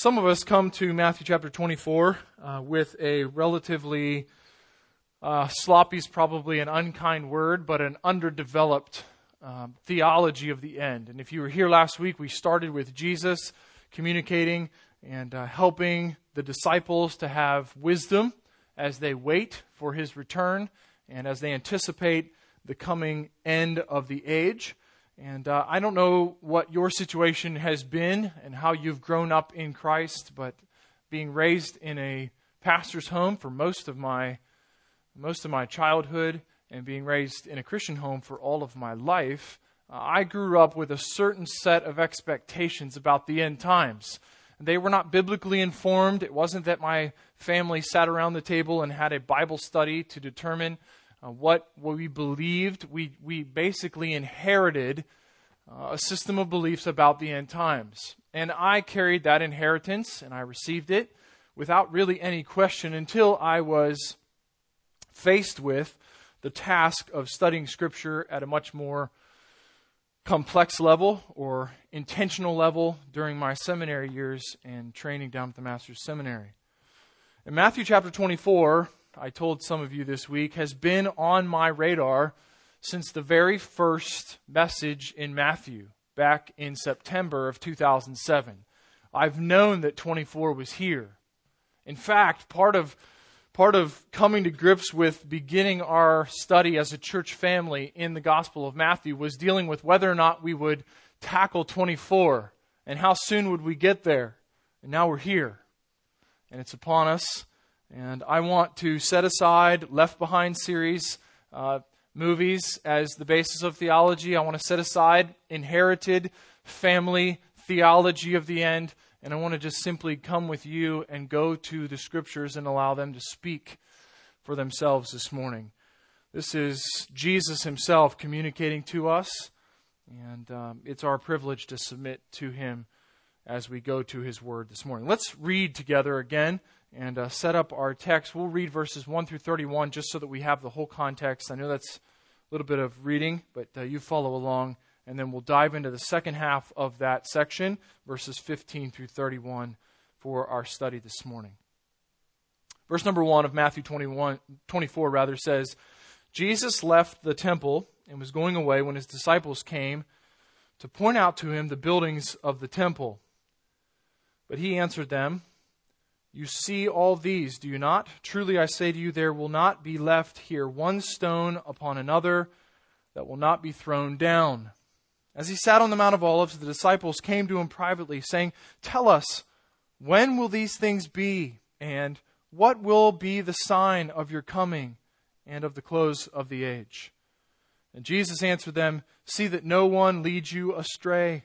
Some of us come to Matthew chapter 24 uh, with a relatively uh, sloppy is probably an unkind word, but an underdeveloped um, theology of the end. And if you were here last week, we started with Jesus communicating and uh, helping the disciples to have wisdom as they wait for his return and as they anticipate the coming end of the age. And uh, I don't know what your situation has been and how you've grown up in Christ, but being raised in a pastor's home for most of my most of my childhood and being raised in a Christian home for all of my life, uh, I grew up with a certain set of expectations about the end times. They were not biblically informed. It wasn't that my family sat around the table and had a Bible study to determine uh, what, what we believed. We, we basically inherited uh, a system of beliefs about the end times. And I carried that inheritance and I received it without really any question until I was faced with the task of studying Scripture at a much more complex level or intentional level during my seminary years and training down at the Master's Seminary. In Matthew chapter 24, I told some of you this week, has been on my radar since the very first message in Matthew back in September of 2007. I've known that 24 was here. In fact, part of part of coming to grips with beginning our study as a church family in the Gospel of Matthew was dealing with whether or not we would tackle 24 and how soon would we get there. And now we're here. And it's upon us. And I want to set aside Left Behind series uh, movies as the basis of theology. I want to set aside inherited family theology of the end. And I want to just simply come with you and go to the scriptures and allow them to speak for themselves this morning. This is Jesus himself communicating to us. And um, it's our privilege to submit to him as we go to his word this morning. Let's read together again and uh, set up our text. We'll read verses 1 through 31 just so that we have the whole context. I know that's little bit of reading, but uh, you follow along, and then we'll dive into the second half of that section, verses 15 through 31, for our study this morning. Verse number 1 of Matthew 21, 24 rather says, Jesus left the temple and was going away when his disciples came to point out to him the buildings of the temple. But he answered them, you see all these, do you not? Truly I say to you, there will not be left here one stone upon another that will not be thrown down. As he sat on the Mount of Olives, the disciples came to him privately, saying, Tell us, when will these things be? And what will be the sign of your coming and of the close of the age? And Jesus answered them, See that no one leads you astray.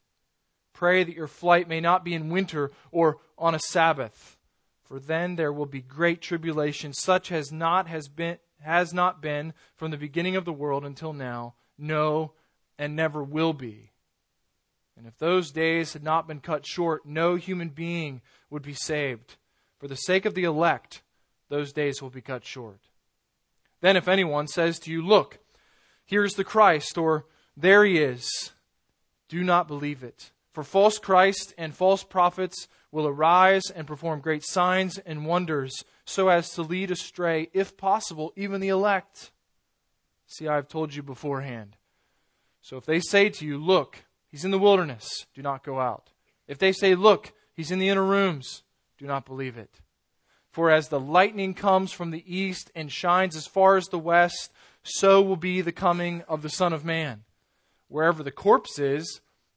Pray that your flight may not be in winter or on a Sabbath, for then there will be great tribulation, such as not has been has not been from the beginning of the world until now, no, and never will be. And if those days had not been cut short, no human being would be saved. For the sake of the elect, those days will be cut short. Then, if anyone says to you, Look, here's the Christ, or there he is, do not believe it. For false Christ and false prophets will arise and perform great signs and wonders, so as to lead astray, if possible, even the elect. See, I've told you beforehand. So if they say to you, Look, he's in the wilderness, do not go out. If they say, Look, he's in the inner rooms, do not believe it. For as the lightning comes from the east and shines as far as the west, so will be the coming of the Son of Man. Wherever the corpse is,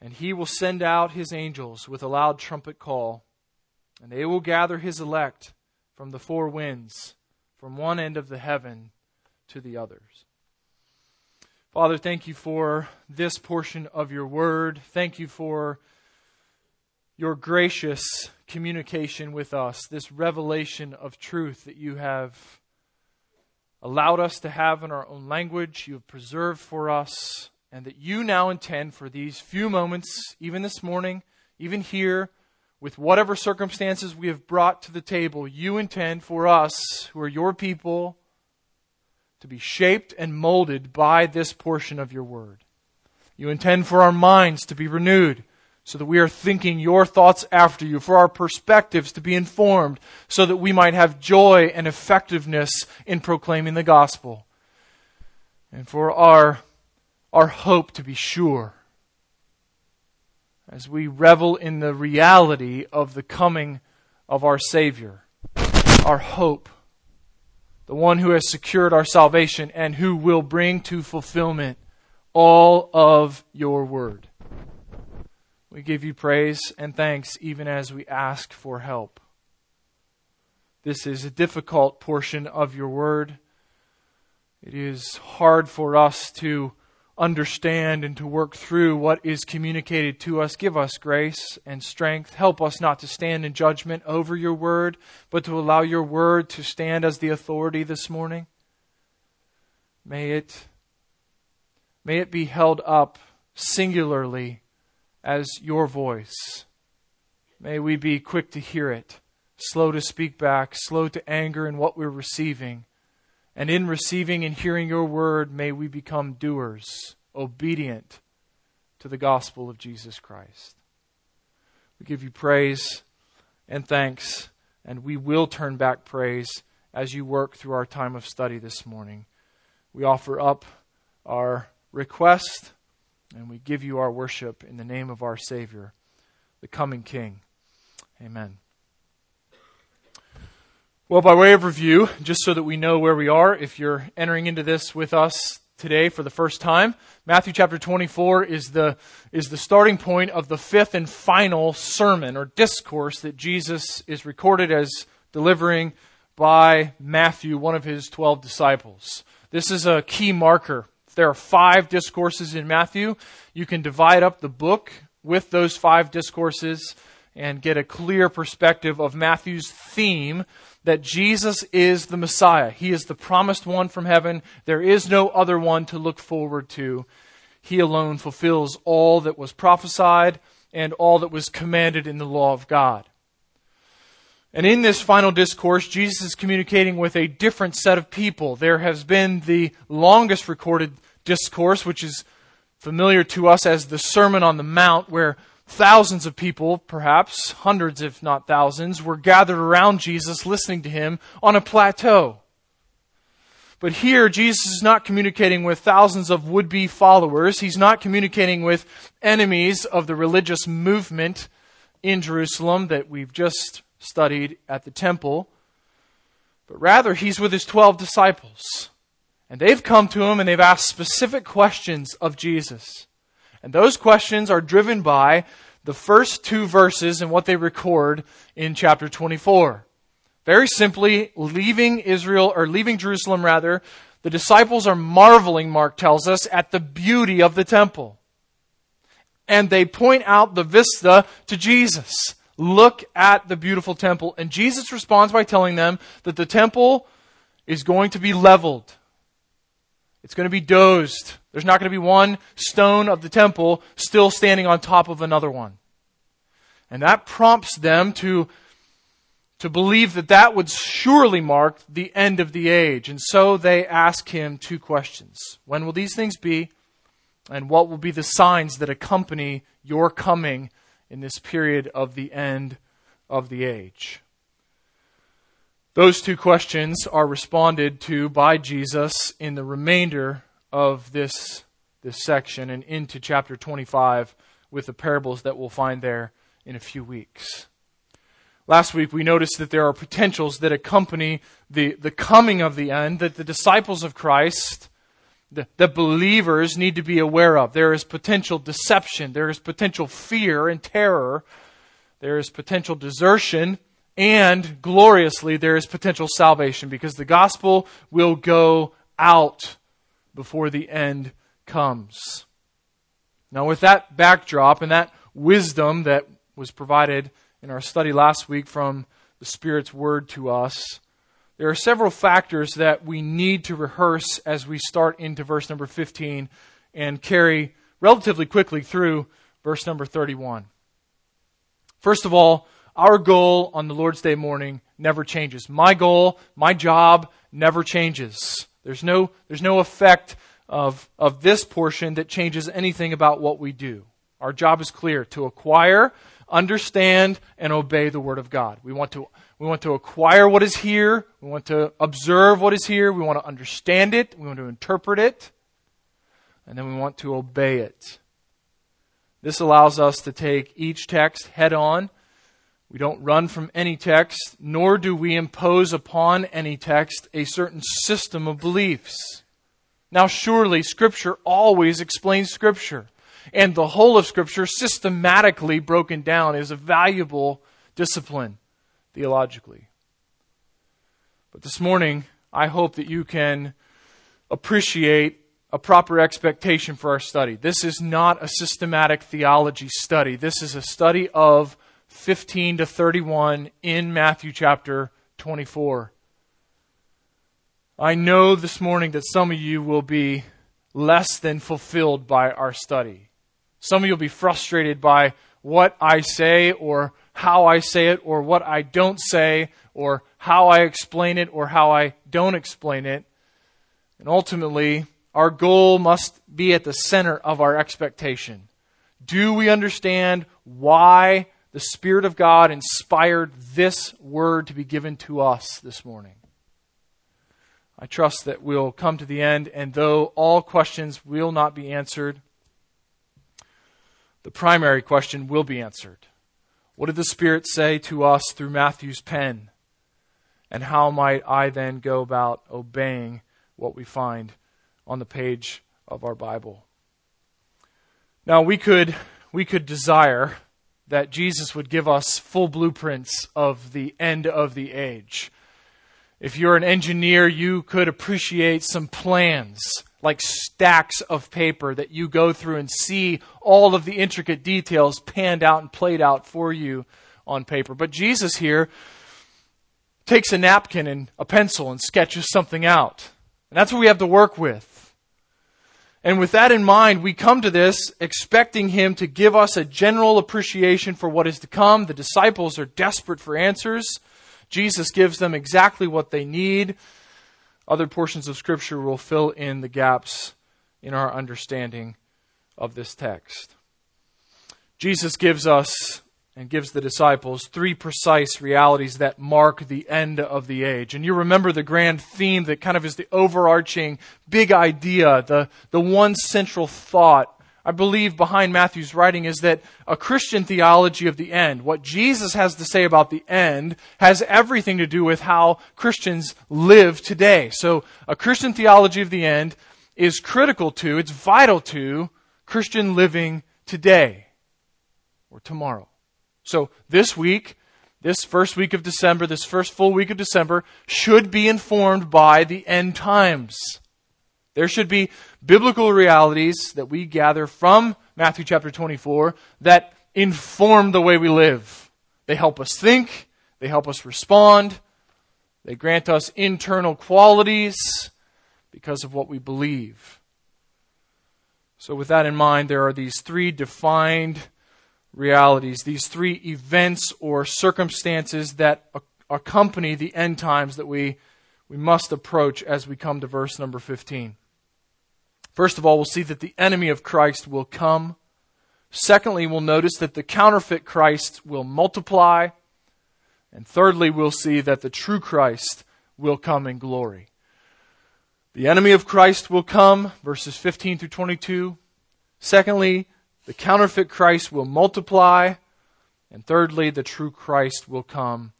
And he will send out his angels with a loud trumpet call, and they will gather his elect from the four winds, from one end of the heaven to the others. Father, thank you for this portion of your word. Thank you for your gracious communication with us, this revelation of truth that you have allowed us to have in our own language, you have preserved for us and that you now intend for these few moments, even this morning, even here, with whatever circumstances we have brought to the table, you intend for us, who are your people, to be shaped and molded by this portion of your word. You intend for our minds to be renewed so that we are thinking your thoughts after you, for our perspectives to be informed, so that we might have joy and effectiveness in proclaiming the gospel, and for our our hope to be sure as we revel in the reality of the coming of our Savior, our hope, the one who has secured our salvation and who will bring to fulfillment all of your word. We give you praise and thanks even as we ask for help. This is a difficult portion of your word. It is hard for us to understand and to work through what is communicated to us. Give us grace and strength. Help us not to stand in judgment over your word, but to allow your word to stand as the authority this morning. May it, may it be held up singularly as your voice. May we be quick to hear it, slow to speak back, slow to anger in what we're receiving and in receiving and hearing your word, may we become doers, obedient to the gospel of Jesus Christ. We give you praise and thanks, and we will turn back praise as you work through our time of study this morning. We offer up our request and we give you our worship in the name of our Savior, the coming King. Amen. Well, by way of review, just so that we know where we are, if you're entering into this with us today for the first time, Matthew chapter 24 is the, is the starting point of the fifth and final sermon or discourse that Jesus is recorded as delivering by Matthew, one of his 12 disciples. This is a key marker. There are five discourses in Matthew. You can divide up the book with those five discourses and get a clear perspective of Matthew's theme that Jesus is the Messiah. He is the promised one from heaven. There is no other one to look forward to. He alone fulfills all that was prophesied and all that was commanded in the law of God. And in this final discourse, Jesus is communicating with a different set of people. There has been the longest recorded discourse, which is familiar to us as the Sermon on the Mount, where Thousands of people, perhaps hundreds if not thousands, were gathered around Jesus listening to him on a plateau. But here, Jesus is not communicating with thousands of would be followers. He's not communicating with enemies of the religious movement in Jerusalem that we've just studied at the temple. But rather, he's with his 12 disciples. And they've come to him and they've asked specific questions of Jesus. And those questions are driven by the first two verses and what they record in chapter 24. Very simply, leaving Israel, or leaving Jerusalem rather, the disciples are marveling, Mark tells us, at the beauty of the temple. And they point out the vista to Jesus. Look at the beautiful temple. And Jesus responds by telling them that the temple is going to be leveled. It's going to be dozed. There's not going to be one stone of the temple still standing on top of another one. And that prompts them to, to believe that that would surely mark the end of the age. And so they ask him two questions When will these things be? And what will be the signs that accompany your coming in this period of the end of the age? Those two questions are responded to by Jesus in the remainder of this, this section and into chapter 25 with the parables that we'll find there in a few weeks. Last week we noticed that there are potentials that accompany the, the coming of the end that the disciples of Christ, the, the believers need to be aware of. There is potential deception, there is potential fear and terror, there is potential desertion, and gloriously there is potential salvation because the gospel will go out before the end comes. Now, with that backdrop and that wisdom that was provided in our study last week from the Spirit's Word to us, there are several factors that we need to rehearse as we start into verse number 15 and carry relatively quickly through verse number 31. First of all, our goal on the Lord's Day morning never changes. My goal, my job never changes. There's no, there's no effect of, of this portion that changes anything about what we do. Our job is clear to acquire understand and obey the Word of God. We want to, we want to acquire what is here. We want to observe what is here. We want to understand it. We want to interpret it. And then we want to obey it. This allows us to take each text head on. We don't run from any text, nor do we impose upon any text a certain system of beliefs. Now, surely, Scripture always explains Scripture and the whole of Scripture systematically broken down is a valuable discipline theologically. But this morning, I hope that you can appreciate a proper expectation for our study. This is not a systematic theology study. This is a study of 15 to 31 in Matthew chapter 24. I know this morning that some of you will be less than fulfilled by our study. Some of you will be frustrated by what I say or how I say it or what I don't say or how I explain it or how I don't explain it. And ultimately, our goal must be at the center of our expectation. Do we understand why the Spirit of God inspired this word to be given to us this morning? I trust that we'll come to the end, and though all questions will not be answered, the primary question will be answered. What did the Spirit say to us through Matthew's pen? And how might I then go about obeying what we find on the page of our Bible? Now, we could, we could desire that Jesus would give us full blueprints of the end of the age. If you're an engineer, you could appreciate some plans like stacks of paper that you go through and see all of the intricate details panned out and played out for you on paper. But Jesus here takes a napkin and a pencil and sketches something out. And that's what we have to work with. And with that in mind, we come to this expecting him to give us a general appreciation for what is to come. The disciples are desperate for answers. Jesus gives them exactly what they need. Other portions of Scripture will fill in the gaps in our understanding of this text. Jesus gives us and gives the disciples three precise realities that mark the end of the age. And you remember the grand theme that kind of is the overarching big idea, the, the one central thought I believe behind Matthew's writing is that a Christian theology of the end, what Jesus has to say about the end, has everything to do with how Christians live today. So a Christian theology of the end is critical to, it's vital to Christian living today or tomorrow. So this week, this first week of December, this first full week of December, should be informed by the end times. There should be biblical realities that we gather from Matthew chapter 24 that inform the way we live. They help us think, they help us respond, they grant us internal qualities because of what we believe. So, with that in mind, there are these three defined realities, these three events or circumstances that accompany the end times that we, we must approach as we come to verse number 15. First of all, we'll see that the enemy of Christ will come. Secondly, we'll notice that the counterfeit Christ will multiply. And thirdly, we'll see that the true Christ will come in glory. The enemy of Christ will come, verses 15 through 22. Secondly, the counterfeit Christ will multiply. And thirdly, the true Christ will come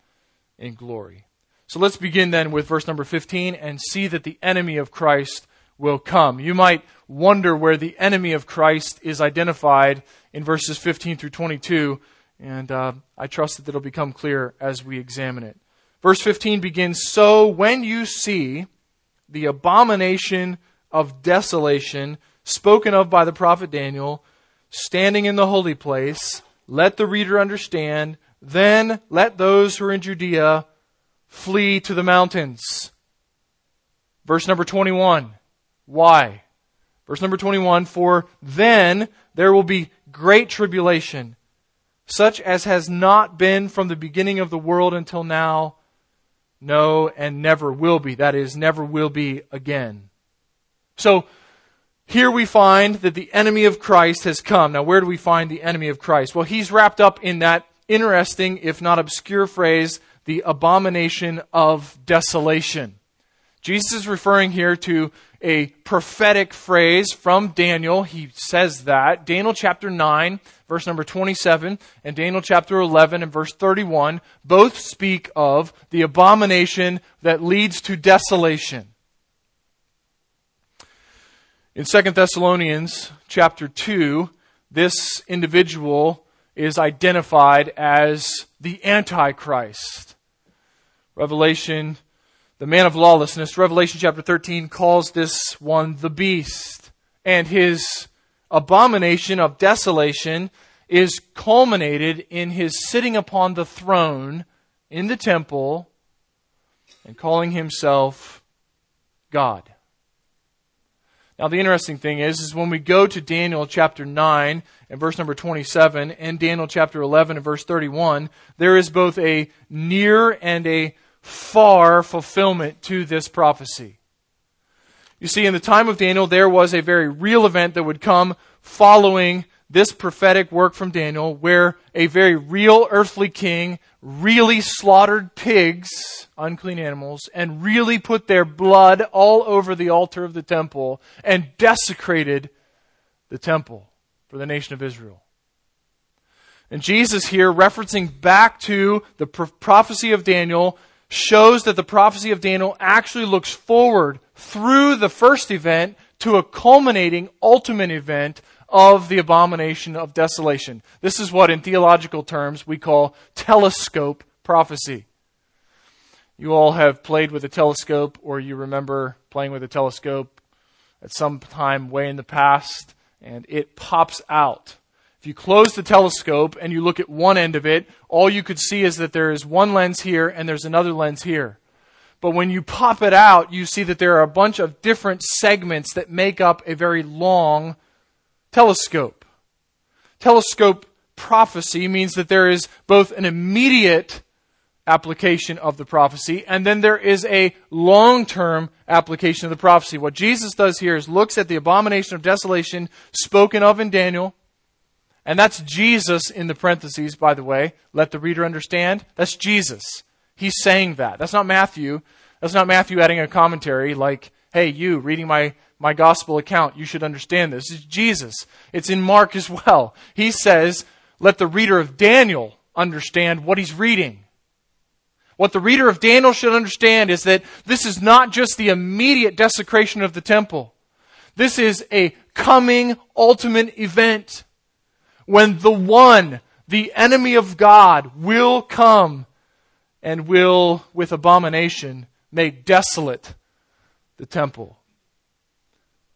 in glory. So let's begin then with verse number 15 and see that the enemy of Christ will come. You might wonder where the enemy of Christ is identified in verses 15 through 22, and uh, I trust that it'll become clear as we examine it. Verse 15 begins So when you see the abomination of desolation spoken of by the prophet Daniel, standing in the holy place, let the reader understand. Then let those who are in Judea flee to the mountains. Verse number 21. Why? Verse number 21 For then there will be great tribulation, such as has not been from the beginning of the world until now, no, and never will be. That is, never will be again. So, here we find that the enemy of Christ has come. Now, where do we find the enemy of Christ? Well, he's wrapped up in that interesting, if not obscure phrase, the abomination of desolation. Jesus is referring here to a prophetic phrase from Daniel. He says that. Daniel chapter 9, verse number 27, and Daniel chapter 11 and verse 31 both speak of the abomination that leads to desolation. In 2 Thessalonians chapter 2, this individual is identified as the Antichrist. Revelation, the man of lawlessness, Revelation chapter 13 calls this one the beast. And his abomination of desolation is culminated in his sitting upon the throne in the temple and calling himself God. Now, the interesting thing is, is when we go to Daniel chapter 9 and verse number 27 and Daniel chapter 11 and verse 31, there is both a near and a far fulfillment to this prophecy. You see, in the time of Daniel, there was a very real event that would come following this prophetic work from Daniel, where a very real earthly king really slaughtered pigs, unclean animals, and really put their blood all over the altar of the temple and desecrated the temple for the nation of Israel. And Jesus here, referencing back to the prophecy of Daniel, shows that the prophecy of Daniel actually looks forward through the first event to a culminating ultimate event of the abomination of desolation. This is what, in theological terms, we call telescope prophecy. You all have played with a telescope, or you remember playing with a telescope at some time way in the past, and it pops out. If you close the telescope and you look at one end of it, all you could see is that there is one lens here and there's another lens here. But when you pop it out, you see that there are a bunch of different segments that make up a very long telescope. Telescope prophecy means that there is both an immediate application of the prophecy and then there is a long-term application of the prophecy. What Jesus does here is looks at the abomination of desolation spoken of in Daniel, and that's Jesus in the parentheses, by the way. Let the reader understand. That's Jesus. He's saying that. That's not Matthew. That's not Matthew adding a commentary like, hey, you reading my my gospel account, you should understand this. It's Jesus. It's in Mark as well. He says, let the reader of Daniel understand what he's reading. What the reader of Daniel should understand is that this is not just the immediate desecration of the temple. This is a coming ultimate event when the one, the enemy of God, will come and will, with abomination, make desolate the temple.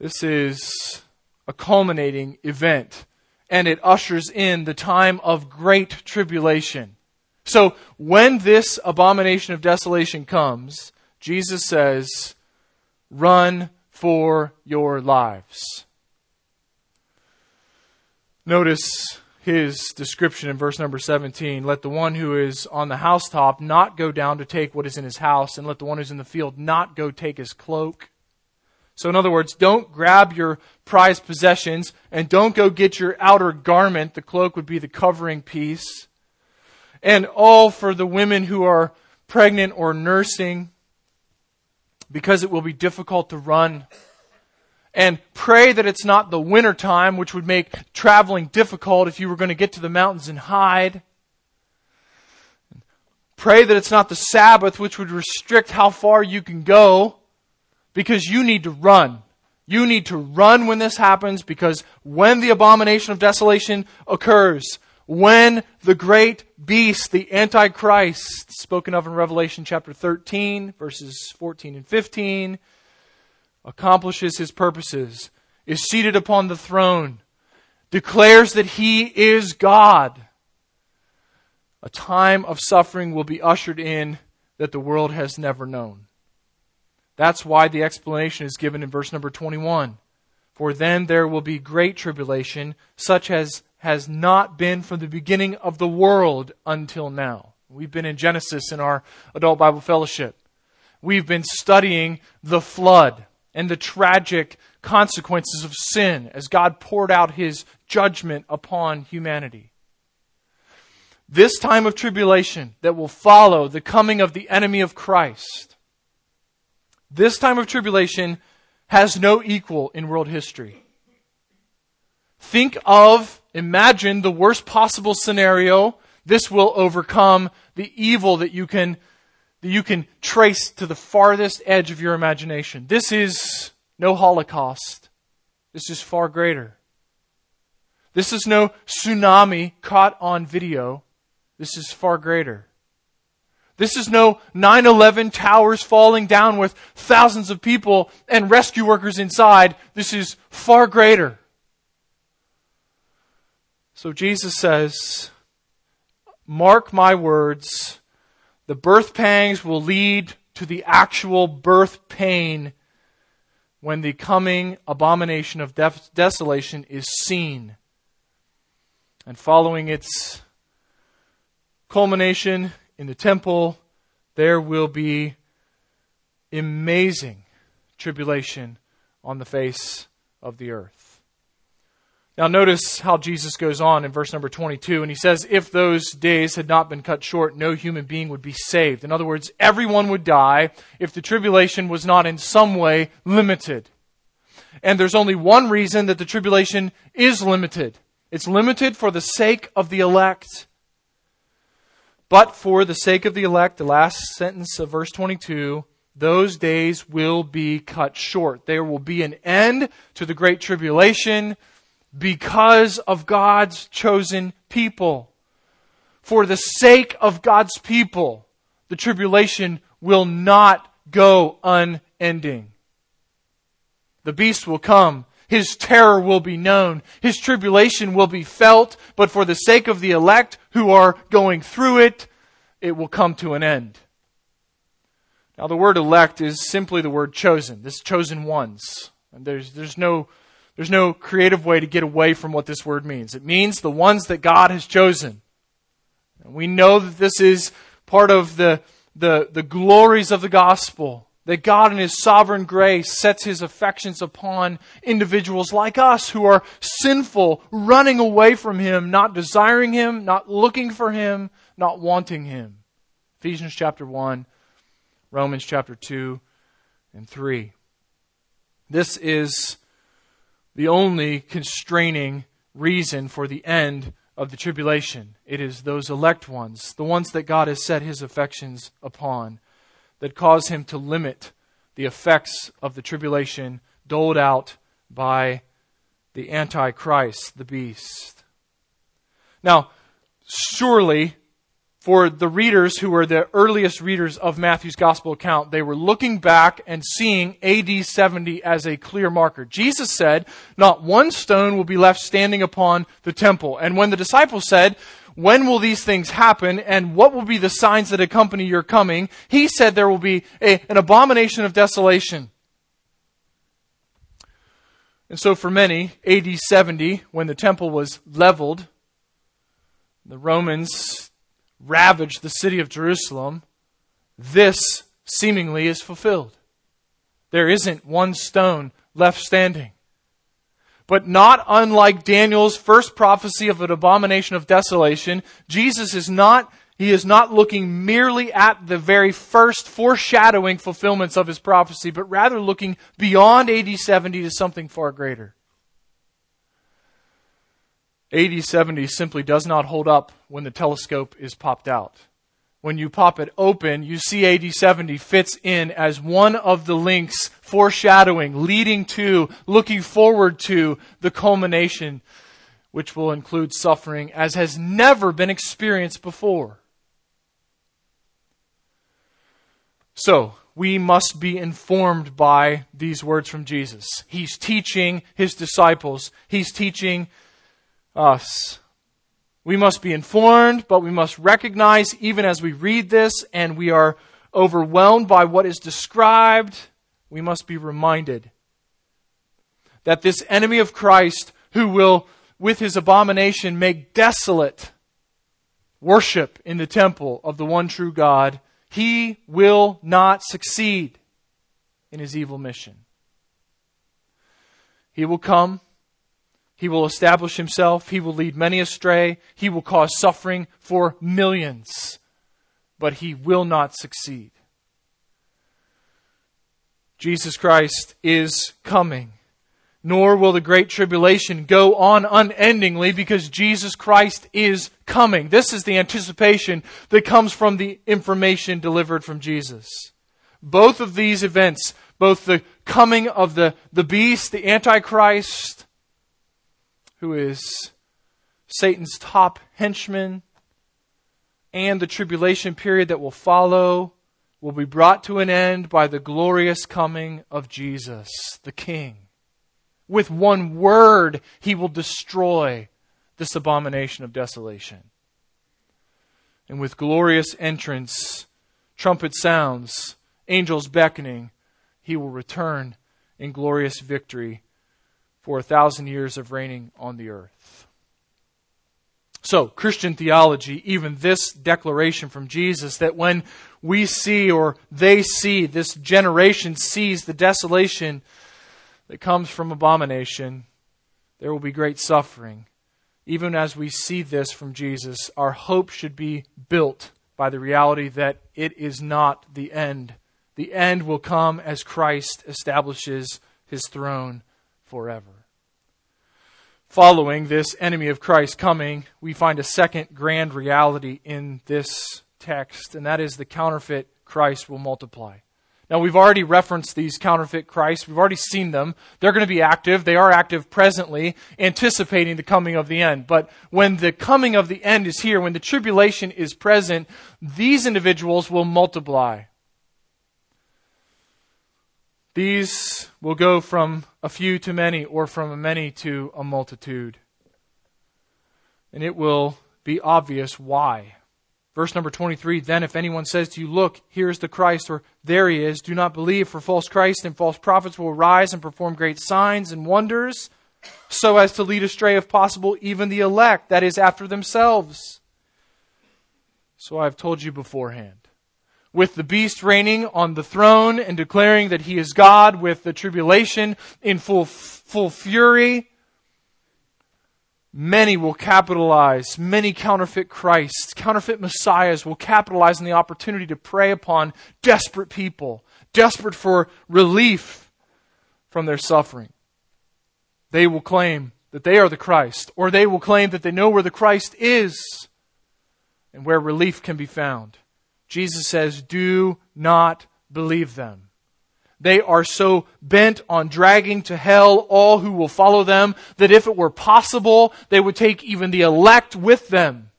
This is a culminating event, and it ushers in the time of great tribulation. So, when this abomination of desolation comes, Jesus says, Run for your lives. Notice his description in verse number 17 let the one who is on the housetop not go down to take what is in his house, and let the one who's in the field not go take his cloak. So, in other words, don't grab your prized possessions and don't go get your outer garment. The cloak would be the covering piece. And all for the women who are pregnant or nursing, because it will be difficult to run and pray that it's not the winter time, which would make traveling difficult if you were going to get to the mountains and hide. Pray that it's not the Sabbath, which would restrict how far you can go, because you need to run. You need to run when this happens, because when the abomination of desolation occurs, when the great beast, the Antichrist, spoken of in Revelation chapter 13, verses 14 and 15, accomplishes his purposes, is seated upon the throne, declares that he is God, a time of suffering will be ushered in that the world has never known. That's why the explanation is given in verse number 21. For then there will be great tribulation, such as has not been from the beginning of the world until now. We've been in Genesis in our adult Bible fellowship. We've been studying the flood and the tragic consequences of sin as God poured out his judgment upon humanity. This time of tribulation that will follow the coming of the enemy of Christ, this time of tribulation has no equal in world history. Think of, imagine the worst possible scenario. This will overcome the evil that you can that you can trace to the farthest edge of your imagination. This is no Holocaust. This is far greater. This is no tsunami caught on video. This is far greater. This is no 9 11 towers falling down with thousands of people and rescue workers inside. This is far greater. So Jesus says, Mark my words the birth pangs will lead to the actual birth pain when the coming abomination of desolation is seen. And following its culmination in the temple, there will be amazing tribulation on the face of the earth. Now, notice how Jesus goes on in verse number 22, and he says, If those days had not been cut short, no human being would be saved. In other words, everyone would die if the tribulation was not in some way limited. And there's only one reason that the tribulation is limited it's limited for the sake of the elect. But for the sake of the elect, the last sentence of verse 22, those days will be cut short. There will be an end to the great tribulation because of God's chosen people. For the sake of God's people, the tribulation will not go unending. The beast will come. His terror will be known. His tribulation will be felt. But for the sake of the elect who are going through it, it will come to an end. Now, the word elect is simply the word chosen. This chosen ones. And there's, there's no there's no creative way to get away from what this word means. It means the ones that God has chosen. And we know that this is part of the, the, the glories of the gospel. That God in His sovereign grace sets His affections upon individuals like us who are sinful, running away from Him, not desiring Him, not looking for Him, not wanting Him. Ephesians chapter 1, Romans chapter 2 and 3. This is the only constraining reason for the end of the tribulation. It is those elect ones, the ones that God has set his affections upon, that cause him to limit the effects of the tribulation doled out by the Antichrist, the beast. Now, surely for the readers who were the earliest readers of Matthew's gospel account, they were looking back and seeing AD 70 as a clear marker. Jesus said, Not one stone will be left standing upon the temple. And when the disciples said, When will these things happen and what will be the signs that accompany your coming? He said there will be a, an abomination of desolation. And so for many, AD 70, when the temple was leveled, the Romans ravaged the city of Jerusalem, this seemingly is fulfilled. There isn't one stone left standing. But not unlike Daniel's first prophecy of an abomination of desolation, Jesus is not he is not looking merely at the very first foreshadowing fulfillments of his prophecy, but rather looking beyond AD 70 to something far greater. AD 70 simply does not hold up when the telescope is popped out. When you pop it open, you see AD 70 fits in as one of the links foreshadowing, leading to, looking forward to the culmination, which will include suffering as has never been experienced before. So, we must be informed by these words from Jesus. He's teaching his disciples. He's teaching us. We must be informed, but we must recognize, even as we read this and we are overwhelmed by what is described, we must be reminded that this enemy of Christ, who will, with his abomination, make desolate worship in the temple of the one true God, he will not succeed in his evil mission. He will come he will establish himself. He will lead many astray. He will cause suffering for millions. But he will not succeed. Jesus Christ is coming. Nor will the great tribulation go on unendingly because Jesus Christ is coming. This is the anticipation that comes from the information delivered from Jesus. Both of these events, both the coming of the, the beast, the Antichrist, who is Satan's top henchman, and the tribulation period that will follow will be brought to an end by the glorious coming of Jesus, the King. With one word, he will destroy this abomination of desolation. And with glorious entrance, trumpet sounds, angels beckoning, he will return in glorious victory for a thousand years of reigning on the earth. So, Christian theology, even this declaration from Jesus that when we see or they see, this generation sees the desolation that comes from abomination, there will be great suffering. Even as we see this from Jesus, our hope should be built by the reality that it is not the end. The end will come as Christ establishes his throne forever. Following this enemy of Christ coming, we find a second grand reality in this text, and that is the counterfeit Christ will multiply. Now, we've already referenced these counterfeit Christs. We've already seen them. They're going to be active. They are active presently, anticipating the coming of the end. But when the coming of the end is here, when the tribulation is present, these individuals will multiply. These will go from a few to many, or from a many to a multitude. And it will be obvious why. Verse number 23 Then if anyone says to you, Look, here is the Christ, or there he is, do not believe, for false Christ and false prophets will rise and perform great signs and wonders, so as to lead astray, if possible, even the elect, that is, after themselves. So I have told you beforehand with the beast reigning on the throne and declaring that he is God, with the tribulation in full, full fury, many will capitalize, many counterfeit Christs, counterfeit Messiahs will capitalize on the opportunity to prey upon desperate people, desperate for relief from their suffering. They will claim that they are the Christ, or they will claim that they know where the Christ is and where relief can be found. Jesus says, Do not believe them. They are so bent on dragging to hell all who will follow them that if it were possible, they would take even the elect with them.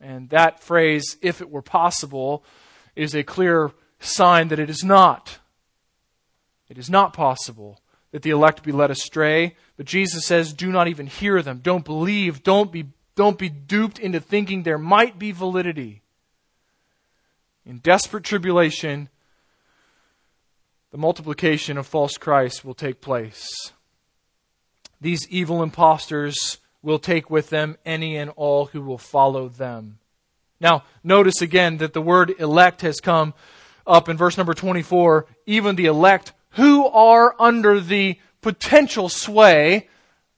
And that phrase, if it were possible, is a clear sign that it is not. It is not possible that the elect be led astray. But Jesus says, do not even hear them. Don't believe. Don't be, don't be duped into thinking there might be validity. In desperate tribulation, the multiplication of false Christ will take place. These evil impostors will take with them any and all who will follow them. Now, notice again that the word elect has come up in verse number 24. Even the elect who are under the potential sway,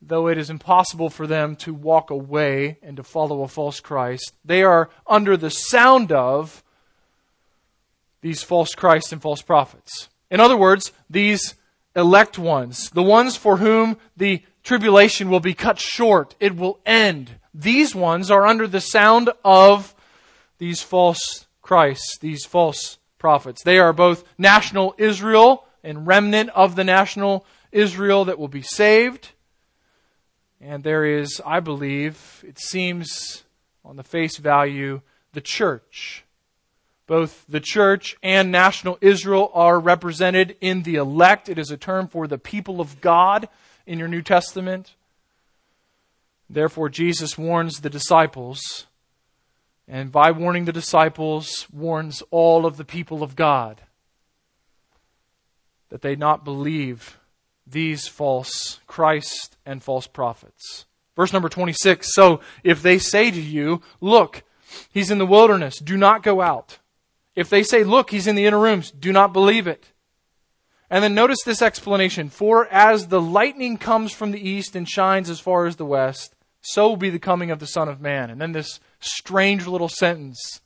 though it is impossible for them to walk away and to follow a false Christ, they are under the sound of these false Christs and false prophets. In other words, these elect ones, the ones for whom the tribulation will be cut short, it will end. These ones are under the sound of these false Christs, these false prophets. They are both national Israel and remnant of the national Israel that will be saved. And there is, I believe, it seems on the face value, the church. Both the church and national Israel are represented in the elect. It is a term for the people of God in your New Testament. Therefore, Jesus warns the disciples, and by warning the disciples, warns all of the people of God that they not believe these false Christ and false prophets. Verse number 26 So if they say to you, Look, he's in the wilderness, do not go out. If they say, Look, he's in the inner rooms, do not believe it. And then notice this explanation For as the lightning comes from the east and shines as far as the west, so will be the coming of the Son of Man. And then this strange little sentence,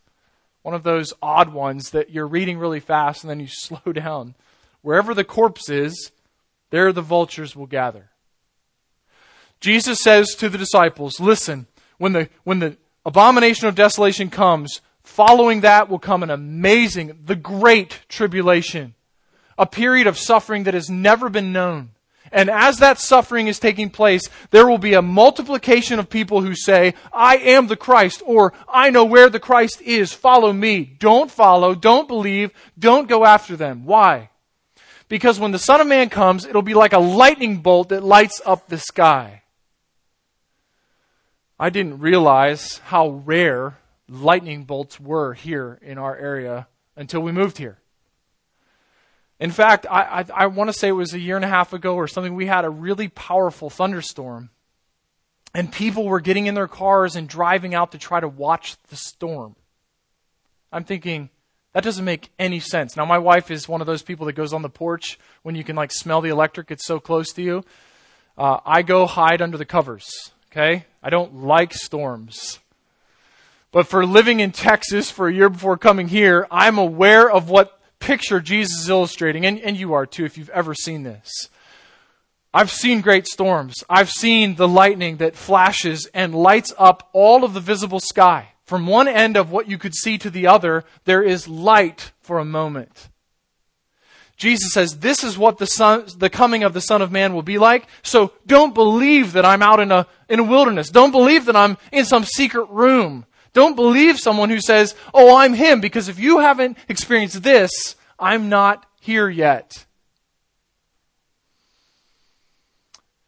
one of those odd ones that you're reading really fast and then you slow down. Wherever the corpse is, there the vultures will gather. Jesus says to the disciples, Listen, when the, when the abomination of desolation comes, following that will come an amazing, the great tribulation, a period of suffering that has never been known. And as that suffering is taking place, there will be a multiplication of people who say, I am the Christ, or I know where the Christ is, follow me. Don't follow, don't believe, don't go after them. Why? Because when the Son of Man comes, it'll be like a lightning bolt that lights up the sky. I didn't realize how rare lightning bolts were here in our area until we moved here. In fact, I, I, I want to say it was a year and a half ago or something, we had a really powerful thunderstorm. And people were getting in their cars and driving out to try to watch the storm. I'm thinking, that doesn't make any sense. Now, my wife is one of those people that goes on the porch when you can like smell the electric. It's so close to you. Uh, I go hide under the covers. Okay, I don't like storms. But for living in Texas for a year before coming here, I'm aware of what picture Jesus is illustrating, and, and you are too if you've ever seen this. I've seen great storms. I've seen the lightning that flashes and lights up all of the visible sky. From one end of what you could see to the other, there is light for a moment. Jesus says, This is what the, son, the coming of the Son of Man will be like. So don't believe that I'm out in a, in a wilderness. Don't believe that I'm in some secret room. Don't believe someone who says, Oh, I'm him, because if you haven't experienced this, I'm not here yet.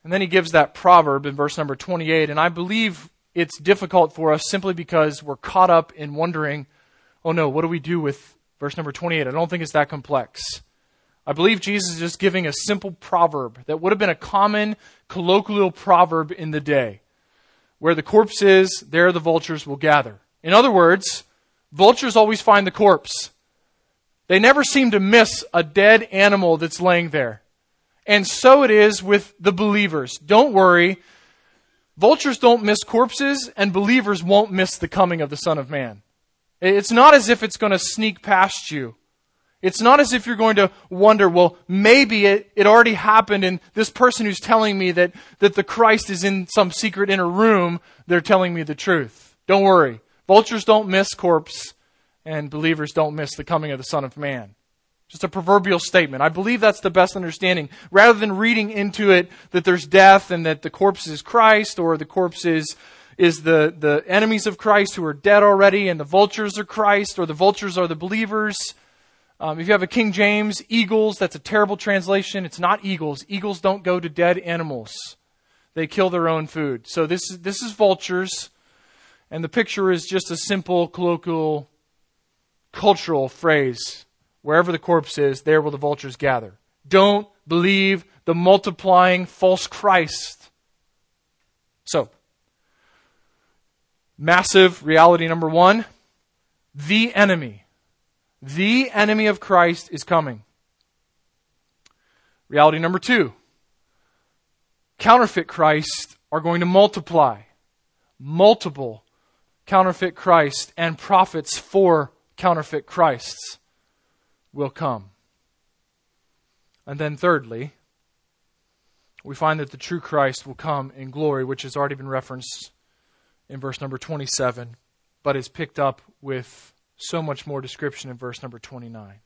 And then he gives that proverb in verse number 28, and I believe it's difficult for us simply because we're caught up in wondering, oh no, what do we do with verse number 28? I don't think it's that complex. I believe Jesus is just giving a simple proverb that would have been a common colloquial proverb in the day. Where the corpse is, there the vultures will gather. In other words, vultures always find the corpse. They never seem to miss a dead animal that's laying there. And so it is with the believers. Don't worry. Vultures don't miss corpses, and believers won't miss the coming of the Son of Man. It's not as if it's going to sneak past you. It's not as if you're going to wonder, well, maybe it, it already happened, and this person who's telling me that, that the Christ is in some secret inner room, they're telling me the truth. Don't worry. Vultures don't miss corpse, and believers don't miss the coming of the Son of Man. Just a proverbial statement. I believe that's the best understanding. Rather than reading into it that there's death and that the corpse is Christ or the corpse is, is the, the enemies of Christ who are dead already, and the vultures are Christ, or the vultures are the believers. Um, if you have a King James, eagles, that's a terrible translation. It's not eagles. Eagles don't go to dead animals. They kill their own food. So this is, this is vultures, and the picture is just a simple colloquial cultural phrase. Wherever the corpse is, there will the vultures gather. Don't believe the multiplying false Christ. So, massive reality number one the enemy the enemy of Christ is coming. Reality number two counterfeit Christ are going to multiply. Multiple counterfeit Christ and prophets for counterfeit Christs will come. And then, thirdly, we find that the true Christ will come in glory, which has already been referenced in verse number 27, but is picked up with so much more description in verse number 29.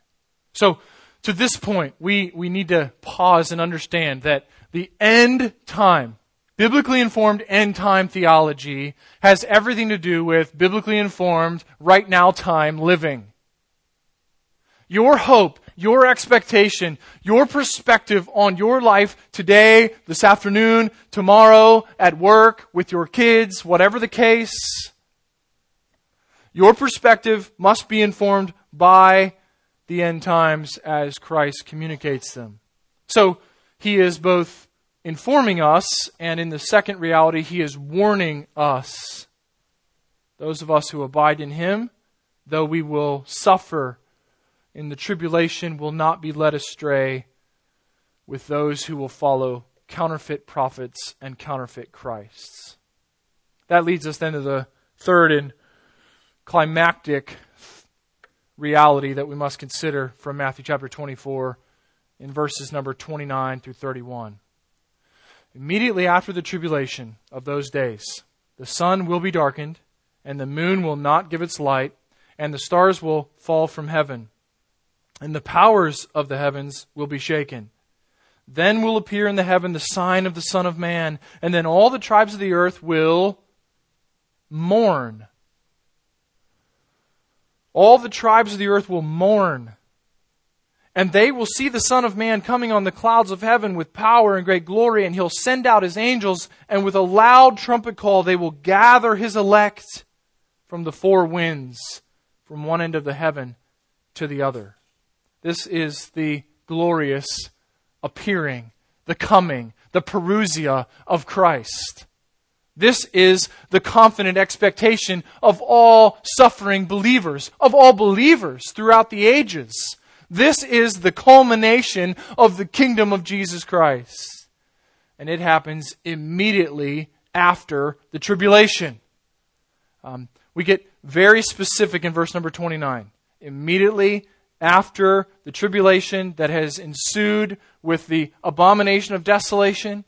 So, to this point, we, we need to pause and understand that the end time, biblically informed end time theology, has everything to do with biblically informed, right now time living. Your hope, your expectation, your perspective on your life today, this afternoon, tomorrow, at work, with your kids, whatever the case, your perspective must be informed by the end times as Christ communicates them. So he is both informing us, and in the second reality, he is warning us. Those of us who abide in him, though we will suffer in the tribulation, will not be led astray with those who will follow counterfeit prophets and counterfeit Christs. That leads us then to the third and climactic reality that we must consider from Matthew chapter 24 in verses number 29 through 31. Immediately after the tribulation of those days, the sun will be darkened, and the moon will not give its light, and the stars will fall from heaven, and the powers of the heavens will be shaken. Then will appear in the heaven the sign of the Son of Man, and then all the tribes of the earth will mourn all the tribes of the earth will mourn. And they will see the Son of Man coming on the clouds of heaven with power and great glory, and he'll send out his angels, and with a loud trumpet call, they will gather his elect from the four winds, from one end of the heaven to the other. This is the glorious appearing, the coming, the parousia of Christ. This is the confident expectation of all suffering believers, of all believers throughout the ages. This is the culmination of the kingdom of Jesus Christ. And it happens immediately after the tribulation. Um, we get very specific in verse number 29. Immediately after the tribulation that has ensued with the abomination of desolation,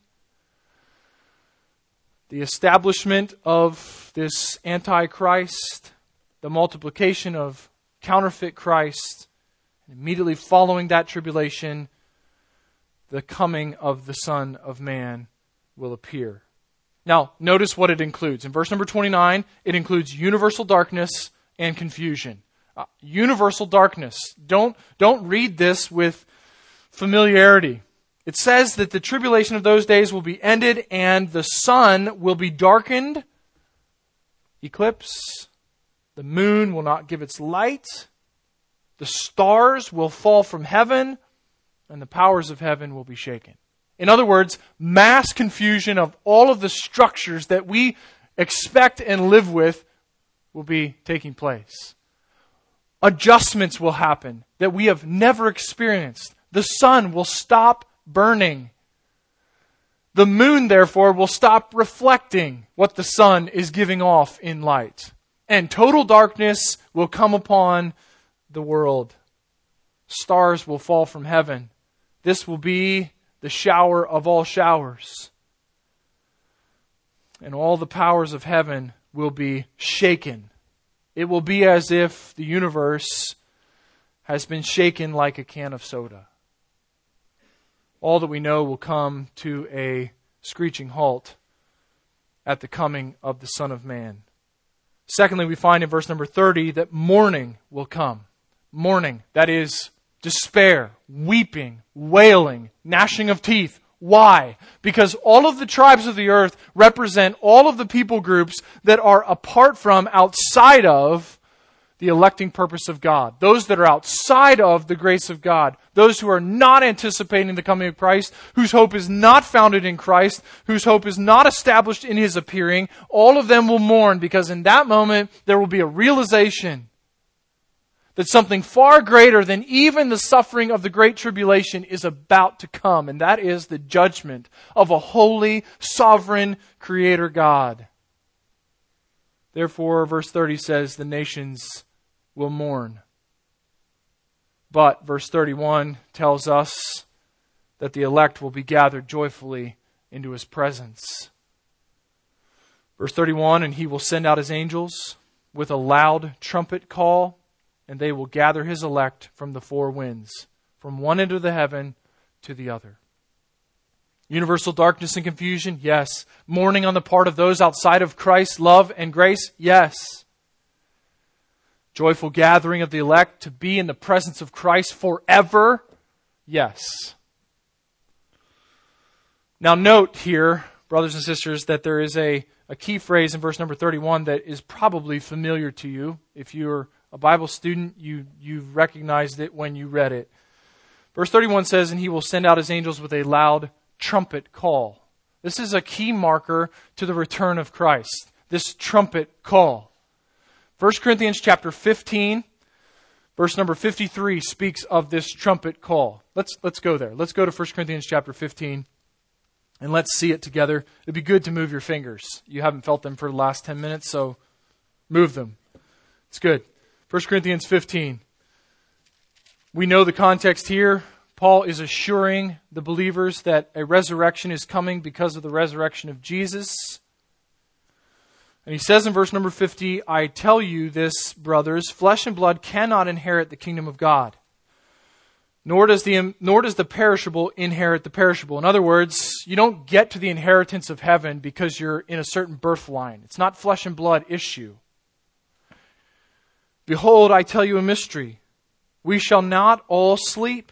the establishment of this Antichrist, the multiplication of counterfeit Christ, and immediately following that tribulation, the coming of the Son of Man will appear. Now, notice what it includes. In verse number 29, it includes universal darkness and confusion. Uh, universal darkness. Don't, don't read this with familiarity. It says that the tribulation of those days will be ended and the sun will be darkened, eclipse. The moon will not give its light. The stars will fall from heaven and the powers of heaven will be shaken. In other words, mass confusion of all of the structures that we expect and live with will be taking place. Adjustments will happen that we have never experienced. The sun will stop burning. The moon, therefore, will stop reflecting what the sun is giving off in light. And total darkness will come upon the world. Stars will fall from heaven. This will be the shower of all showers. And all the powers of heaven will be shaken. It will be as if the universe has been shaken like a can of soda all that we know will come to a screeching halt at the coming of the Son of Man. Secondly, we find in verse number 30 that mourning will come. Mourning, that is despair, weeping, wailing, gnashing of teeth. Why? Because all of the tribes of the earth represent all of the people groups that are apart from, outside of, the electing purpose of God. Those that are outside of the grace of God. Those who are not anticipating the coming of Christ, whose hope is not founded in Christ, whose hope is not established in His appearing, all of them will mourn because in that moment there will be a realization that something far greater than even the suffering of the great tribulation is about to come, and that is the judgment of a holy, sovereign Creator God. Therefore, verse 30 says, the nations will mourn. But verse 31 tells us that the elect will be gathered joyfully into his presence. Verse 31 And he will send out his angels with a loud trumpet call, and they will gather his elect from the four winds, from one end of the heaven to the other. Universal darkness and confusion? Yes. Mourning on the part of those outside of Christ's love and grace? Yes. Joyful gathering of the elect to be in the presence of Christ forever? Yes. Now, note here, brothers and sisters, that there is a, a key phrase in verse number 31 that is probably familiar to you. If you're a Bible student, you, you've recognized it when you read it. Verse 31 says, And he will send out his angels with a loud trumpet call. This is a key marker to the return of Christ. This trumpet call. 1 Corinthians chapter 15, verse number 53 speaks of this trumpet call. Let's, let's go there. Let's go to 1 Corinthians chapter 15 and let's see it together. It'd be good to move your fingers. You haven't felt them for the last 10 minutes, so move them. It's good. 1 Corinthians 15. We know the context here. Paul is assuring the believers that a resurrection is coming because of the resurrection of Jesus. And he says in verse number 50, I tell you this, brothers, flesh and blood cannot inherit the kingdom of God. Nor does, the, nor does the perishable inherit the perishable. In other words, you don't get to the inheritance of heaven because you're in a certain birth line. It's not flesh and blood issue. Behold, I tell you a mystery. We shall not all sleep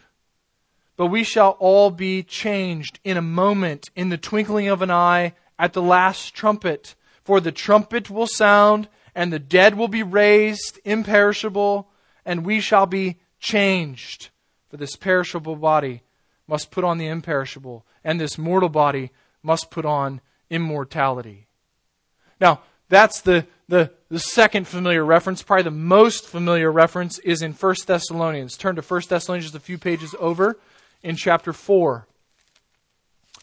but we shall all be changed in a moment, in the twinkling of an eye, at the last trumpet. For the trumpet will sound, and the dead will be raised imperishable, and we shall be changed. For this perishable body must put on the imperishable, and this mortal body must put on immortality. Now, that's the, the, the second familiar reference. Probably the most familiar reference is in 1 Thessalonians. Turn to 1 Thessalonians just a few pages over in chapter 4.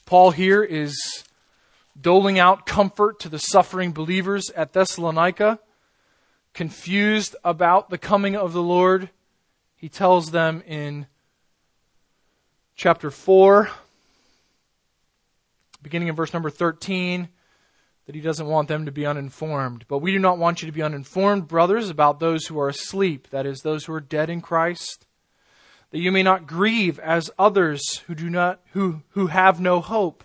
Paul here is doling out comfort to the suffering believers at Thessalonica, confused about the coming of the Lord. He tells them in chapter 4, beginning in verse number 13, that he doesn't want them to be uninformed. But we do not want you to be uninformed, brothers, about those who are asleep, that is, those who are dead in Christ that you may not grieve as others who do not who who have no hope.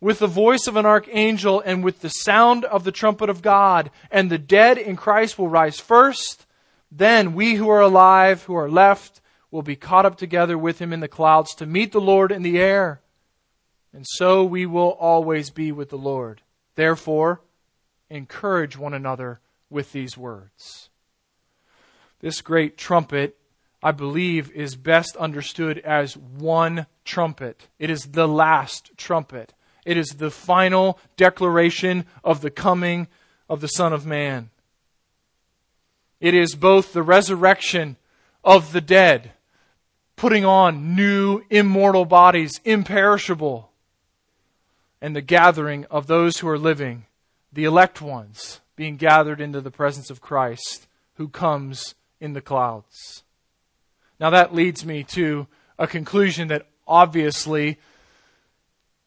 with the voice of an archangel and with the sound of the trumpet of God, and the dead in Christ will rise first. Then we who are alive, who are left, will be caught up together with him in the clouds to meet the Lord in the air. And so we will always be with the Lord. Therefore, encourage one another with these words. This great trumpet, I believe, is best understood as one trumpet. It is the last trumpet. It is the final declaration of the coming of the Son of Man. It is both the resurrection of the dead, putting on new immortal bodies, imperishable, and the gathering of those who are living, the elect ones, being gathered into the presence of Christ, who comes in the clouds. Now that leads me to a conclusion that obviously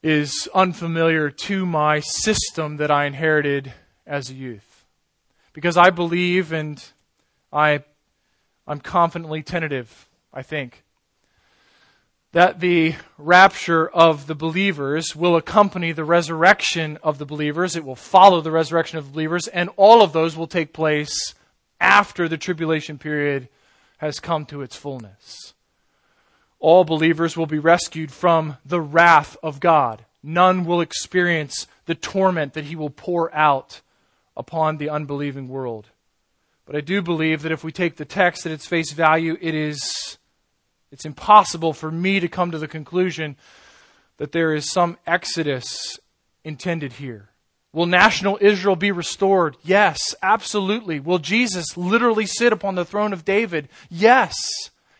is unfamiliar to my system that I inherited as a youth. Because I believe and I, I'm confidently tentative, I think, that the rapture of the believers will accompany the resurrection of the believers. It will follow the resurrection of the believers, and all of those will take place after the tribulation period has come to its fullness. All believers will be rescued from the wrath of God. None will experience the torment that he will pour out upon the unbelieving world. But I do believe that if we take the text at its face value, it is it's impossible for me to come to the conclusion that there is some exodus intended here. Will national Israel be restored? Yes, absolutely. Will Jesus literally sit upon the throne of David? Yes.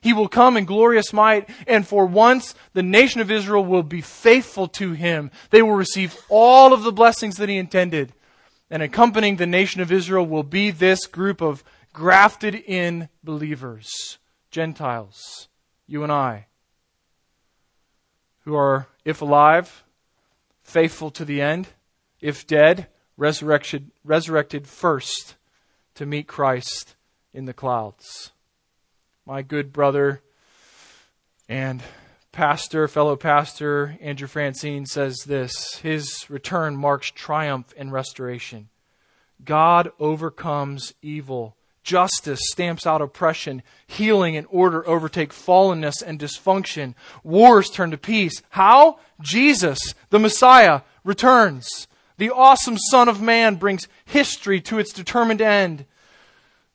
He will come in glorious might, and for once the nation of Israel will be faithful to him. They will receive all of the blessings that he intended. And accompanying the nation of Israel will be this group of grafted in believers, Gentiles, you and I, who are, if alive, faithful to the end if dead, resurrected, resurrected first to meet Christ in the clouds. My good brother and pastor, fellow pastor, Andrew Francine says this His return marks triumph and restoration. God overcomes evil. Justice stamps out oppression. Healing and order overtake fallenness and dysfunction. Wars turn to peace. How? Jesus, the Messiah, returns. The awesome Son of Man brings history to its determined end.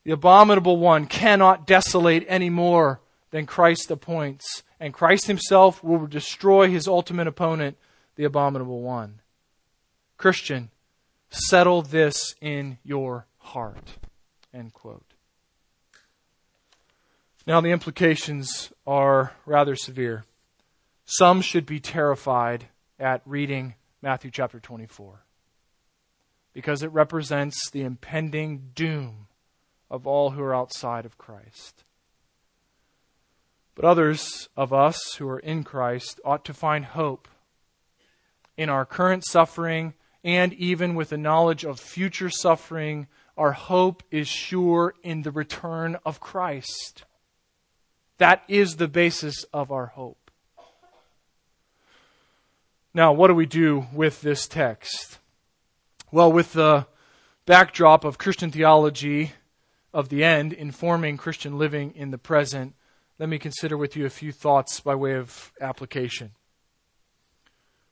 The abominable one cannot desolate any more than Christ appoints, and Christ himself will destroy his ultimate opponent, the abominable one. Christian, settle this in your heart. End quote. Now, the implications are rather severe. Some should be terrified at reading Matthew chapter 24 because it represents the impending doom of all who are outside of Christ. But others of us who are in Christ ought to find hope in our current suffering and even with the knowledge of future suffering. Our hope is sure in the return of Christ. That is the basis of our hope. Now, what do we do with this text? Well, with the backdrop of Christian theology of the end informing Christian living in the present, let me consider with you a few thoughts by way of application.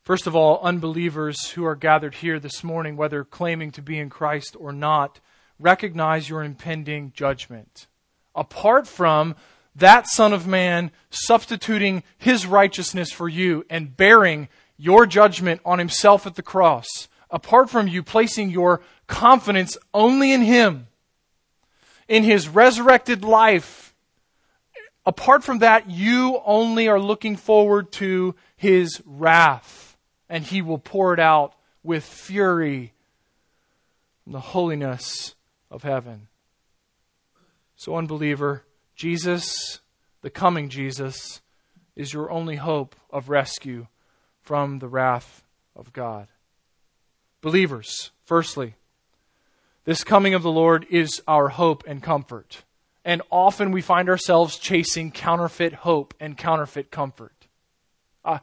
First of all, unbelievers who are gathered here this morning, whether claiming to be in Christ or not, recognize your impending judgment. Apart from that Son of Man substituting his righteousness for you and bearing your judgment on himself at the cross, apart from you placing your confidence only in Him, in His resurrected life, apart from that, you only are looking forward to His wrath, and He will pour it out with fury from the holiness of heaven. So, unbeliever, Jesus, the coming Jesus, is your only hope of rescue from the wrath of God. Believers, firstly, this coming of the Lord is our hope and comfort. And often we find ourselves chasing counterfeit hope and counterfeit comfort. Uh,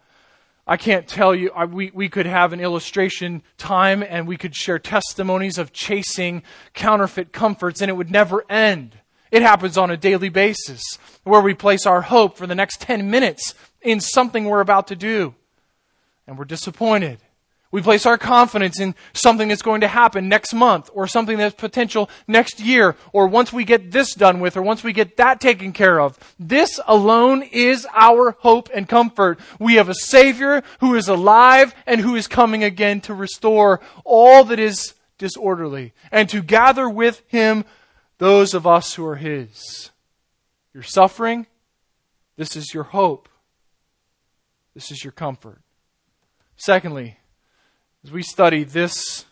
I can't tell you, I, we, we could have an illustration time and we could share testimonies of chasing counterfeit comforts and it would never end. It happens on a daily basis where we place our hope for the next 10 minutes in something we're about to do and we're disappointed. We place our confidence in something that's going to happen next month or something that's potential next year or once we get this done with or once we get that taken care of. This alone is our hope and comfort. We have a Savior who is alive and who is coming again to restore all that is disorderly and to gather with Him those of us who are His. You're suffering. This is your hope. This is your comfort. Secondly, as we study this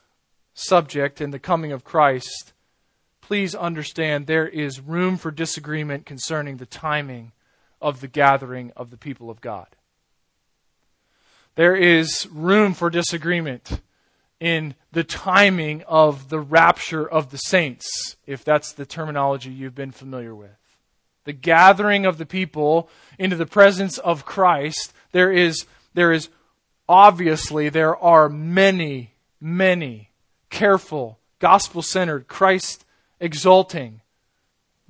subject and the coming of Christ, please understand there is room for disagreement concerning the timing of the gathering of the people of God. There is room for disagreement in the timing of the rapture of the saints, if that's the terminology you've been familiar with. The gathering of the people into the presence of Christ, there is, there is obviously, there are many, many careful, gospel centered, Christ exalting,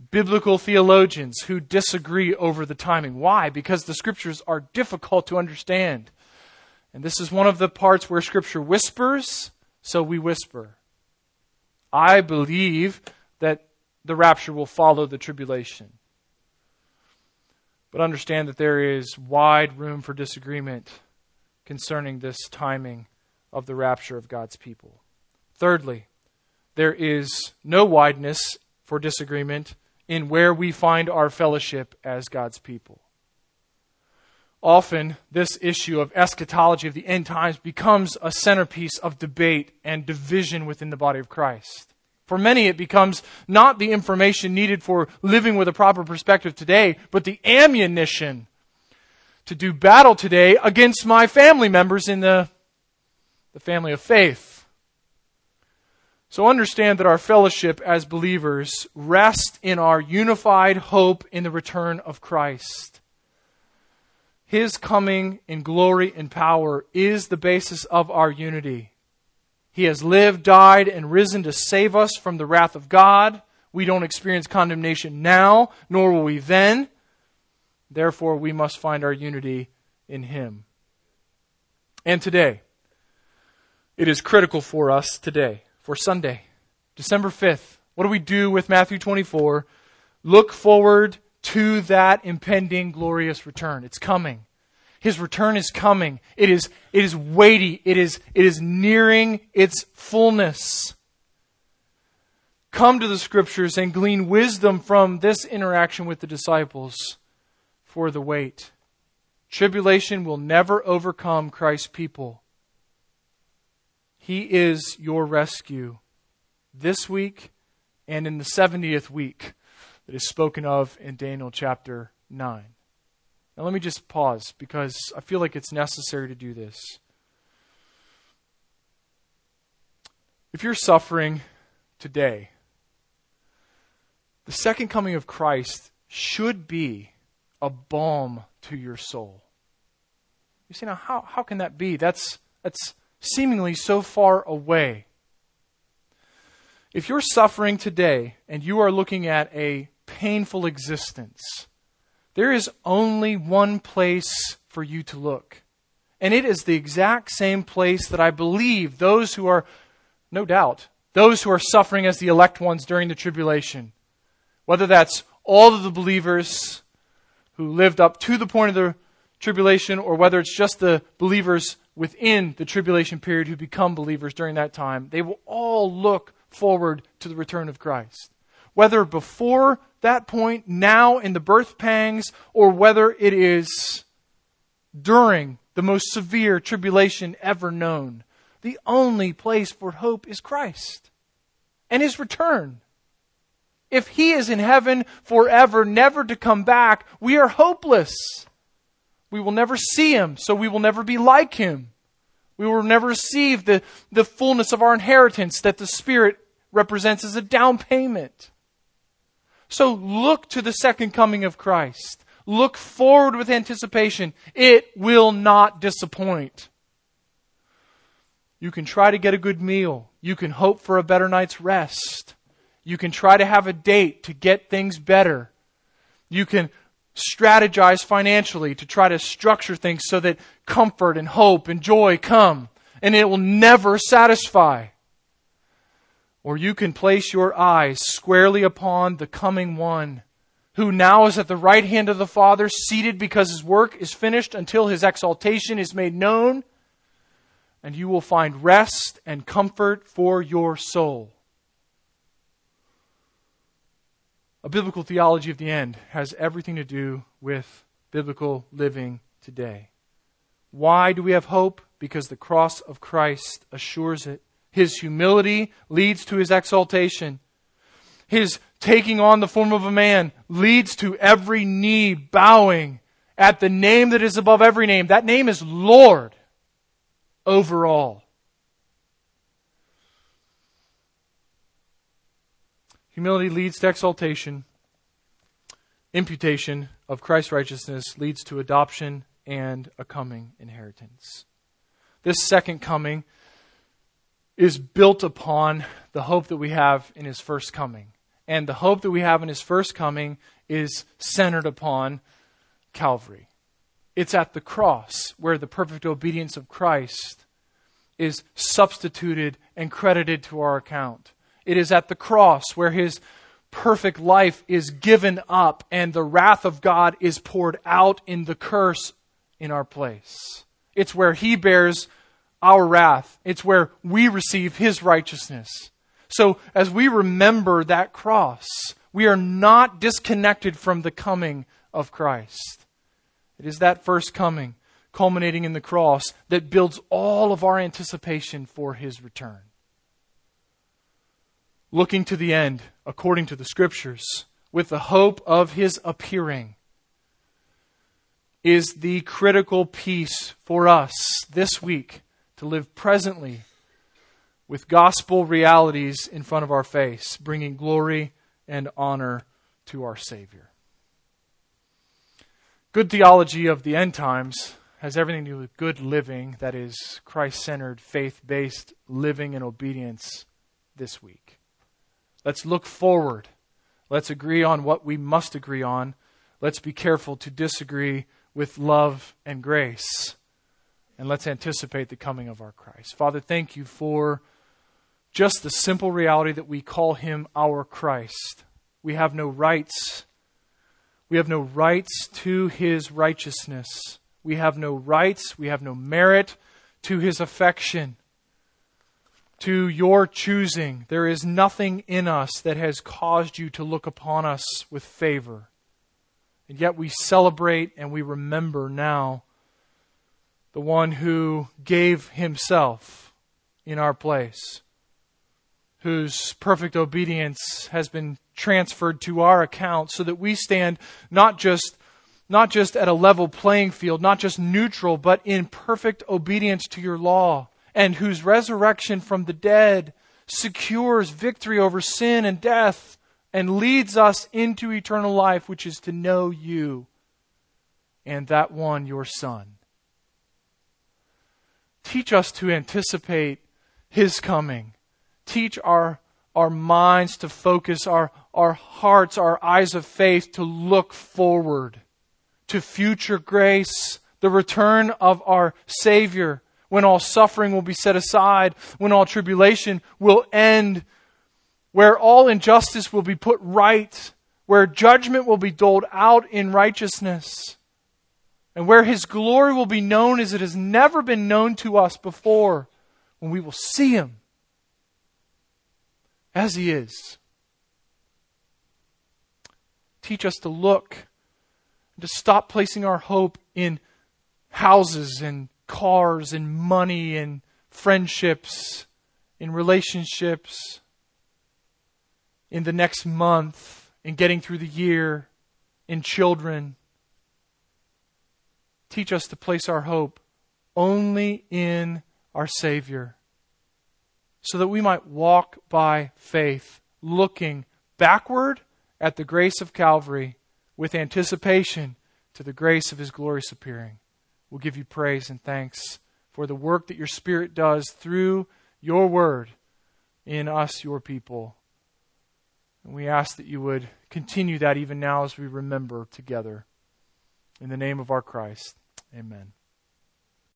biblical theologians who disagree over the timing. Why? Because the scriptures are difficult to understand. And this is one of the parts where Scripture whispers, so we whisper. I believe that the rapture will follow the tribulation. But understand that there is wide room for disagreement concerning this timing of the rapture of God's people. Thirdly, there is no wideness for disagreement in where we find our fellowship as God's people often this issue of eschatology of the end times becomes a centerpiece of debate and division within the body of Christ. For many, it becomes not the information needed for living with a proper perspective today, but the ammunition to do battle today against my family members in the, the family of faith. So understand that our fellowship as believers rests in our unified hope in the return of Christ. His coming in glory and power is the basis of our unity. He has lived, died, and risen to save us from the wrath of God. We don't experience condemnation now, nor will we then. Therefore, we must find our unity in Him. And today, it is critical for us today, for Sunday, December 5th. What do we do with Matthew 24? Look forward to that impending glorious return. It's coming. His return is coming. It is, it is weighty. It is, it is nearing its fullness. Come to the scriptures and glean wisdom from this interaction with the disciples for the wait. Tribulation will never overcome Christ's people. He is your rescue this week and in the 70th week that is spoken of in Daniel chapter 9. Now, let me just pause because I feel like it's necessary to do this. If you're suffering today, the second coming of Christ should be a balm to your soul. You say, now, how, how can that be? That's, that's seemingly so far away. If you're suffering today and you are looking at a painful existence, there is only one place for you to look. And it is the exact same place that I believe those who are, no doubt, those who are suffering as the elect ones during the tribulation, whether that's all of the believers who lived up to the point of the tribulation, or whether it's just the believers within the tribulation period who become believers during that time, they will all look forward to the return of Christ. Whether before that point, now in the birth pangs, or whether it is during the most severe tribulation ever known. The only place for hope is Christ and His return. If He is in heaven forever, never to come back, we are hopeless. We will never see Him, so we will never be like Him. We will never receive the, the fullness of our inheritance that the Spirit represents as a down payment. So look to the second coming of Christ. Look forward with anticipation. It will not disappoint. You can try to get a good meal. You can hope for a better night's rest. You can try to have a date to get things better. You can strategize financially to try to structure things so that comfort and hope and joy come. And it will never satisfy. Or you can place your eyes squarely upon the coming one, who now is at the right hand of the Father, seated because his work is finished until his exaltation is made known, and you will find rest and comfort for your soul. A biblical theology of the end has everything to do with biblical living today. Why do we have hope? Because the cross of Christ assures it. His humility leads to his exaltation. his taking on the form of a man leads to every knee bowing at the name that is above every name. That name is Lord over all. Humility leads to exaltation. Imputation of Christ's righteousness leads to adoption and a coming inheritance. This second coming is built upon the hope that we have in his first coming. And the hope that we have in his first coming is centered upon Calvary. It's at the cross where the perfect obedience of Christ is substituted and credited to our account. It is at the cross where his perfect life is given up and the wrath of God is poured out in the curse in our place. It's where he bears our wrath. It's where we receive his righteousness. So as we remember that cross, we are not disconnected from the coming of Christ. It is that first coming, culminating in the cross, that builds all of our anticipation for his return. Looking to the end, according to the scriptures, with the hope of his appearing, is the critical piece for us this week to live presently with gospel realities in front of our face, bringing glory and honor to our Savior. Good theology of the end times has everything to do with good living, that is, Christ centered, faith based living and obedience this week. Let's look forward. Let's agree on what we must agree on. Let's be careful to disagree with love and grace. And let's anticipate the coming of our Christ. Father, thank you for just the simple reality that we call him our Christ. We have no rights. We have no rights to his righteousness. We have no rights. We have no merit to his affection, to your choosing. There is nothing in us that has caused you to look upon us with favor. And yet we celebrate and we remember now the one who gave himself in our place whose perfect obedience has been transferred to our account so that we stand not just not just at a level playing field, not just neutral, but in perfect obedience to your law, and whose resurrection from the dead secures victory over sin and death and leads us into eternal life, which is to know you and that one, your Son. Teach us to anticipate his coming teach our, our minds to focus, our, our hearts, our eyes of faith to look forward to future grace, the return of our Savior, when all suffering will be set aside, when all tribulation will end, where all injustice will be put right, where judgment will be doled out in righteousness, and where His glory will be known as it has never been known to us before, when we will see Him as He is. Teach us to look, to stop placing our hope in houses and cars and money and friendships, in relationships, in the next month, in getting through the year, in children. Teach us to place our hope only in our Savior so that we might walk by faith, looking backward at the grace of Calvary with anticipation to the grace of his glorious appearing. We'll give you praise and thanks for the work that your Spirit does through your word in us, your people. And we ask that you would continue that even now as we remember together. In the name of our Christ, amen.